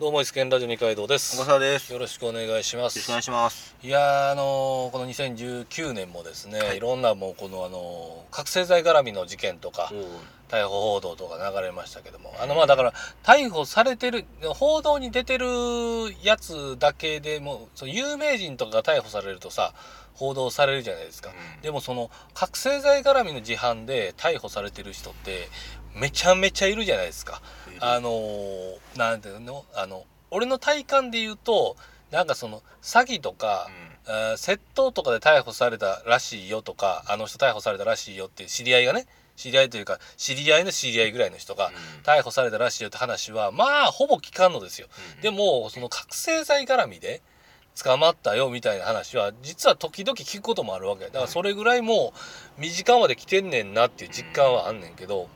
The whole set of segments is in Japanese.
どうも、イスケンラジオ二階堂です。小笠です。よよろしくお願いします。ろしくお願いします。いやーあのーこの2019年もですね、はいい、ろんなもうこのあのー覚醒剤絡みの事件とか逮捕報道とか流れましたけどもあのまあだから逮捕されてる報道に出てるやつだけでもその有名人とかが逮捕されるとさ報道されるじゃないですか、うんでもその覚醒剤絡みの事犯で逮捕されてる人ってめちゃめちゃいるじゃないですか。あのーなんていうの？あの俺の体感で言うとなんかその詐欺とか、あー窃盗とかで逮捕されたらしいよとかあの人逮捕されたらしいよっていう知り合いがね知り合いというか知り合いの知り合いぐらいの人が逮捕されたらしいよって話はまあほぼ聞かんのですよ。でもその覚醒剤絡みで捕まったよみたいな話は実は時々聞くこともあるわけ。だからそれぐらいもう身近まで来てんねんなっていう実感はあんねんけど、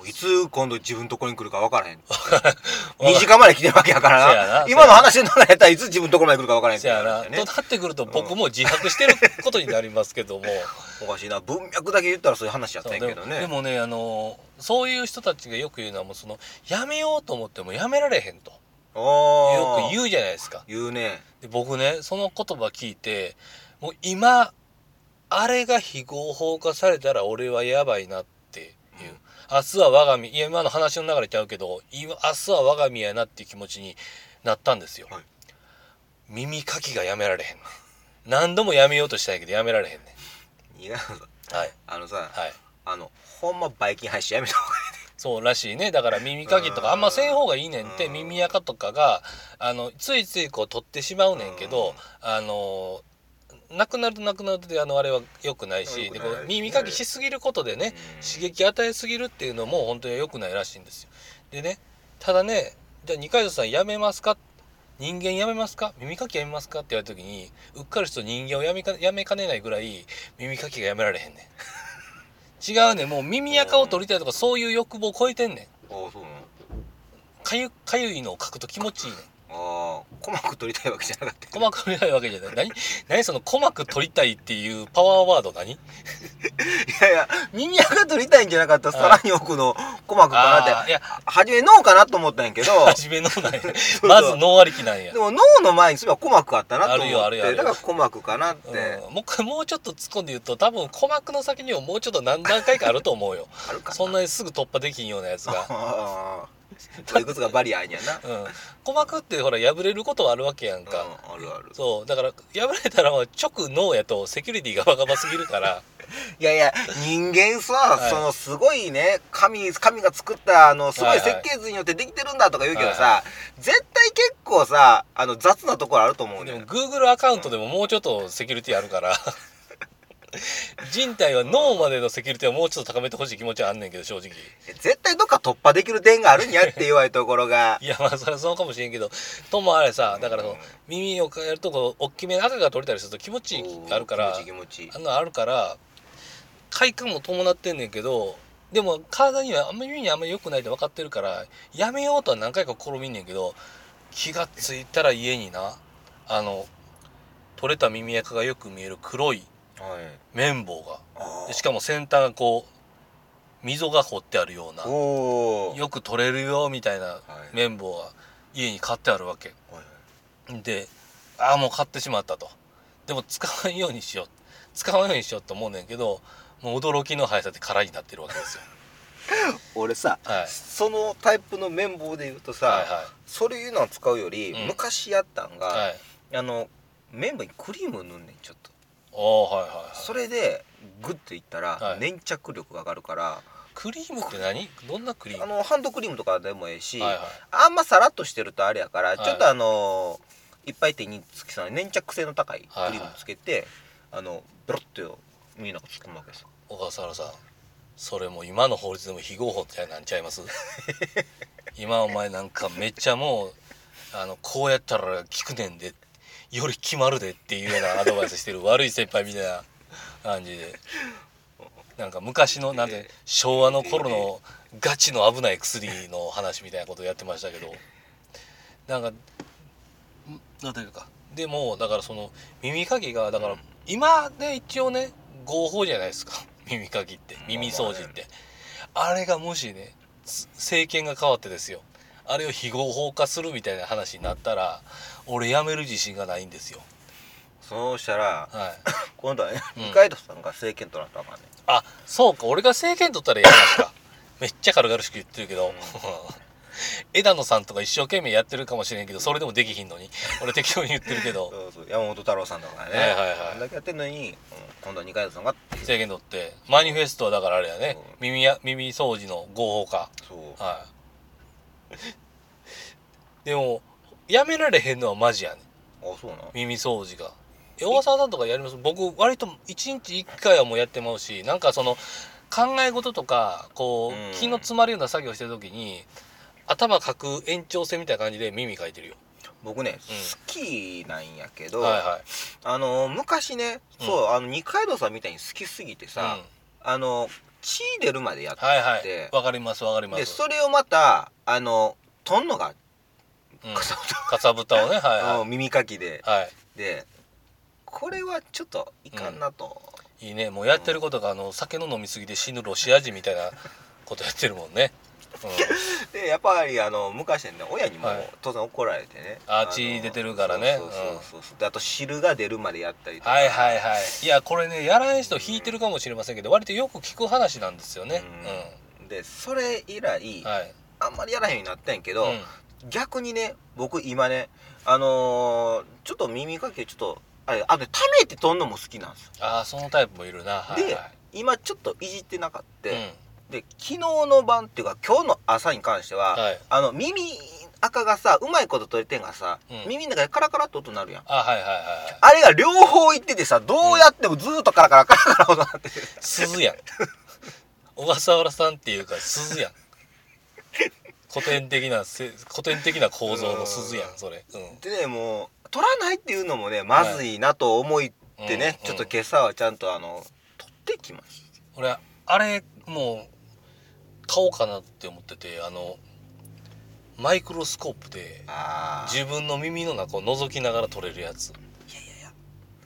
もういつ今度自分のところに来るか分からへん。2時間まで来てるわけやからなな。今の話の中やったらいつ自分のところまで来るか分からへんってせやな、となってくると僕も自白してることになりますけども おかしいな。文脈だけ言ったらそういう話やったんやけどね。でもねあのそういう人たちがよく言うのはもうそのやめようと思ってもやめられへんとよく言うじゃないですか言うね。で僕ねその言葉聞いてもう今あれが非合法化されたら俺はやばいなって明日は我が身。いや今の話の流れちゃうけど今明日は我が身やなっていう気持ちになったんですよ、はい。耳かきがやめられへん何度もやめようとしたんやけどやめられへんねいや、んはい。あのさ、はい。あの、ほんまバイキン配信やめた方がそうらしいね。だから耳かきとかあんません方がいいねんってうん。耳垢とかがあのついついこう取ってしまうねんけどうん。あのなくなるとなくなるとあのあれは良くないし良くないで耳かきしすぎることでねうん。刺激与えすぎるっていうのも本当に良くないらしいんですよ。でねいただねじゃあ二階堂さんやめますか？人間やめますか？耳かきやめますか？って言われた時にうっかりすると人間をやめかやめかねないぐらい耳かきがやめられへんねん。違うねん。もう耳垢を取りたいとかそういう欲望を超えてんねん。かゆかゆいのを書くと気持ちいいねんああ、鼓膜取りたいわけじゃなかった。鼓膜取りたいわけじゃない。何何その鼓膜取りたいっていうパワーワード何？いやいや、耳垢取りたいんじゃなかったら、さらに奥の鼓膜かなって。いや。初め脳かなと思ったんやけど、初めのなんや。まず脳ありきなんや。でも脳の前にそういえば鼓膜あったなと思って。あるよあるよだから鼓膜かなって、うん、もう一回もうちょっと突っ込んで言うと多分鼓膜の先にはもうちょっと何段階かあると思うよ。あるかな。そんなにすぐ突破できんようなやつが、ああいくつかバリアあんやな。うん、鼓膜ってほら破れることはあるわけやんか、うんあるある。そう。だから破れたら直脳やとセキュリティがバカバすぎるから。いやいや人間さ、はい。そのすごいね神神が作ったあのすごはい。いはい設計図によってできてるんだとか言うけどさ、は絶対結構さあの雑なところあると思うねでも Google アカウントでももうちょっとセキュリティあるから人体は脳までのセキュリティをもうちょっと高めてほしい気持ちはあんねんけど正直。絶対どっか突破できる点があるんやって言われるところがいやまあそれはそうかもしれんけど。ともあれさだからそのうん耳をやるとこう大きめの赤が取れたりすると気持ちいいあるから気持ちいい気持ちいい。あのあるから快感も伴ってんねんけどでも体にはあんまり耳にあんまり良くないって分かってるからやめようとは何回か試みんねんけど気がついたら家になあの取れた耳垢がよく見える黒いはい綿棒が。あでしかも先端がこう溝が掘ってあるような。よく取れるよみたいなはい。綿棒が家に買ってあるわけ。はいでああもう買ってしまったと。でも使わんようにしよう。使わんようにしようと思うねんけどもう驚きの速さで空になってるわけですよ。俺さ、はい。そのタイプの綿棒で言うとさ、はいはそういうのを使うより、うん。昔やったんが、いはい。あの綿棒にクリーム塗んねんちょっとはいはいはい。それでグッていったら、はい。粘着力が上がるからクリームって何？どんなクリーム？あのハンドクリームとかでもええし、はいはい。あんまさらっとしてるとあれやから、い。ちょっとあのいっぱい手につきそうな粘着性の高いクリームつけて、あのベロッと耳の中突っ込むわけですよ。小笠原さんそれも今の法律でも非合法ってなんちゃいます？今お前なんかめっちゃもうあのこうやったら効くねんでより決まるでっていうようなアドバイスしてる悪い先輩みたいな感じで。なんか昔のなんて昭和の頃のガチの危ない薬の話みたいなことをやってましたけど。なんかんなんていうか。でもだからその耳かきがだからうん。今で一応ね合法じゃないですか。耳かきって。耳掃除って。あれがもしねつ政権が変わってですよあれを非合法化するみたいな話になったら俺やめる自信がないんですよ。そうしたらはい。今度は二階堂さんが政権取らんとあかんねあそうか。俺が政権取ったらやりますか。めっちゃ軽々しく言ってるけど、うん。枝野さんとか一生懸命やってるかもしれんけどそれでもできひんのに。俺適当に言ってるけど。そうそう。山本太郎さんとかねはいはいはい。あんだけやってんのに、うん今度は二階堂さんが政権取って。マニフェストはだからあれやね。うん。耳や耳掃除の合法化。そう。はい でもやめられへんのはマジやねあそうな耳掃除が。え大沢さんとかやります？僕割と1日1回はもうやってまうしなんかその考え事とかこうん。う気の詰まるような作業してる時に頭かく延長線みたいな感じで耳かいてるよ。僕ね、好きなんやけど、はいはい。あの昔ねうん。そう、あの二階堂さんみたいに好きすぎてさ、あの血出るまでやっうん、はいはい。でわかりますわかりまですそれをまたあのとんのがうん。かさぶたをね。はいはの耳かきで。いはい。でこれはちょっといかんなと、いいね。もうやってることがあの酒の飲み過ぎで死ぬロシア人みたいなことやってるもんね、うでやっぱりあの昔ね親にもはい。当然怒られてね、あの血出てるからね。そうそうそうそう。であと汁が出るまでやったりとん、か。はいはいはい。いやこれねやらん人引いてるかもしれませんけど割とよく聞く話なんですよね。うん。でそれ以来、うんはい、あんまりやらへんようになったんやけど、うん。逆にね僕今ねあのーちょっと耳かけちょっとあれあとねためてとんのも好きなんですよ。ああそのタイプもいるな。はいではい。今ちょっといじってなかった、うんで昨日の晩っていうか今日の朝に関しては、はい。あの耳垢がさうまいこと取れてんがさ、うん。耳の中でカラカラって音鳴るやん。あはいはいはいはいあれが両方いっててさどうやってもずーっとカラカラカラカラ音鳴ってる鈴やん小笠原さんっていうか鈴やん古典的なせ古典的な構造の鈴やんそれうんでねもう取らないっていうのもねまずいなと思ってね、うんちょっと今朝はちゃんとあの取ってきまし俺あれもう買おうかなって思っててあのマイクロスコープで自分の耳の中を覗きながら撮れるやつ。いやいやいや。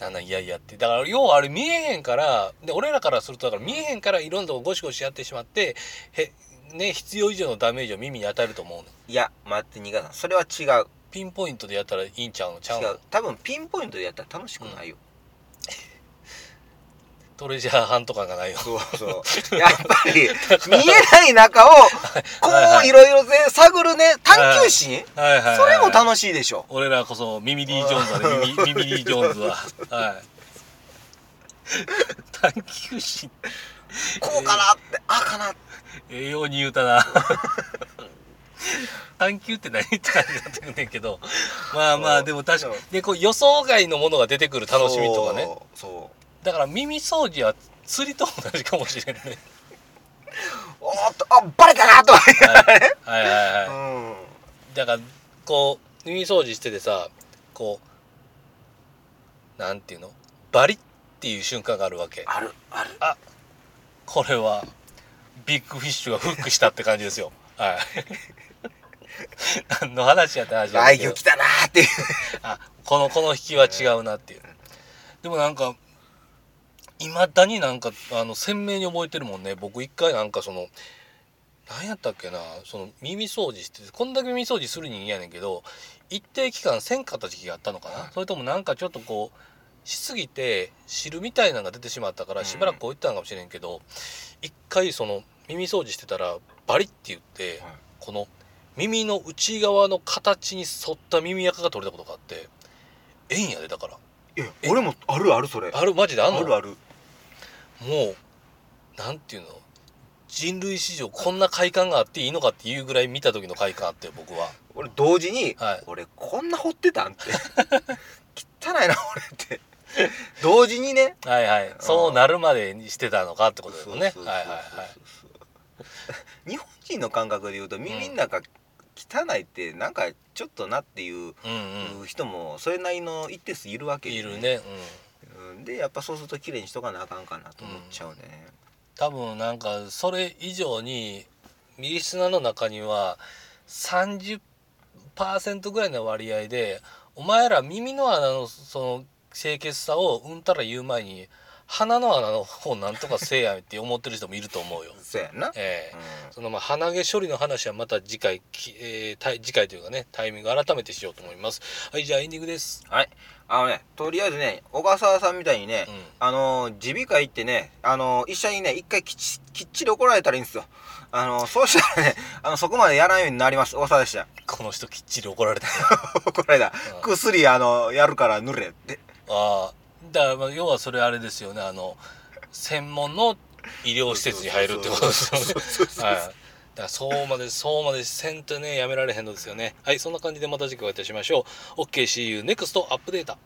なんなんいやいやって。だから要はあれ見えへんからで俺らからするとだから見えへんからいろんなとこゴシゴシやってしまってへね必要以上のダメージを耳に与えると思うの。いや待って新潟さん。それは違う。ピンポイントでやったらいいんちゃうの？ちゃうの？違う。多分ピンポイントでやったら楽しくないよ、トレジャーハント感がないよそうそう。やっぱり見えない中を こういろいろね探るね。探求心、はいはい、はい、それも楽しいでしょ。俺らこそミミリー・ジョーンズはね。ミミミミリー・ジョーンズは。はい。探求心。こうかなってあかなって。栄養に言うたな。探求って何って感じになってくんねんけど。まあまあでも確かに。でこう予想外のものが出てくる楽しみとかね。そう。そだから耳掃除は釣りと同じかもしれんねうおーっとあバレたなと。思ってはい。はい。はい。はい。うん。だからこう耳掃除しててさこうなんていうの？バリッっていう瞬間があるわけ。あるある。これはビッグフィッシュがフックしたって感じですよ。はい。何の話やって話やけど。来たなーっていう。あこのこの引きは違うなっていう。でもなんかいまだになんかあの鮮明に覚えてるもんね。僕一回なんかその何やったっけなその耳掃除しててこんだけ耳掃除する人間やねんけど一定期間せんかった時期があったのかな、それともなんかちょっとこうしすぎて汁みたいなのが出てしまったからうん。しばらくこういったのかもしれんけど、一回その耳掃除してたらバリッて言って、はい。この耳の内側の形に沿った耳垢が取れたことがあってええんやでだから。俺もあるあるそれ。あるマジであんの？あるあるもうなんていうの？人類史上こんな快感があっていいのかっていうぐらい見た時の快感あって僕は。俺同時に、はい。俺こんな掘ってたんって。汚いな俺って。同時にね。はいはい。そうなるまでにしてたのかってことですよね。はいはいはい。日本人の感覚で言うと耳の中汚いってなんかちょっとなっていううん人もそれなりの一定数いるわうんけでいるねうんうんでやっぱそうすると綺麗にしとかなあかんかなと思っちゃうね、多分なんかそれ以上にミリスナの中には30%ぐらいの割合でお前ら耳の穴のその清潔さをうんたら言う前に鼻の穴の方なんとかせえやって思ってる人もいると思うよ。そうやんな、ええ。うん。そのまあ鼻毛処理の話はまた次回、きえーたい次回というかねタイミング改めてしようと思います。はいじゃあエンディングです。はい。あのねとりあえずね小笠原さんみたいにね、うん。あの耳鼻科行ってねあの医者にね一回きっちきっちり怒られたらいいんですよ。あのそうしたらね あのそこまでやらないようになります。小笠原でしたこの人きっちり怒られた。怒られた。うん。薬あのやるから塗れって。ああだからまあ要はそれあれですよねあの専門の医療施設に入るってことですよね。はい。だからそうまでそうまでせんとねやめられへんのですよね。はいそんな感じでまた次回お会いいたしましょう。OK see you next アップデート。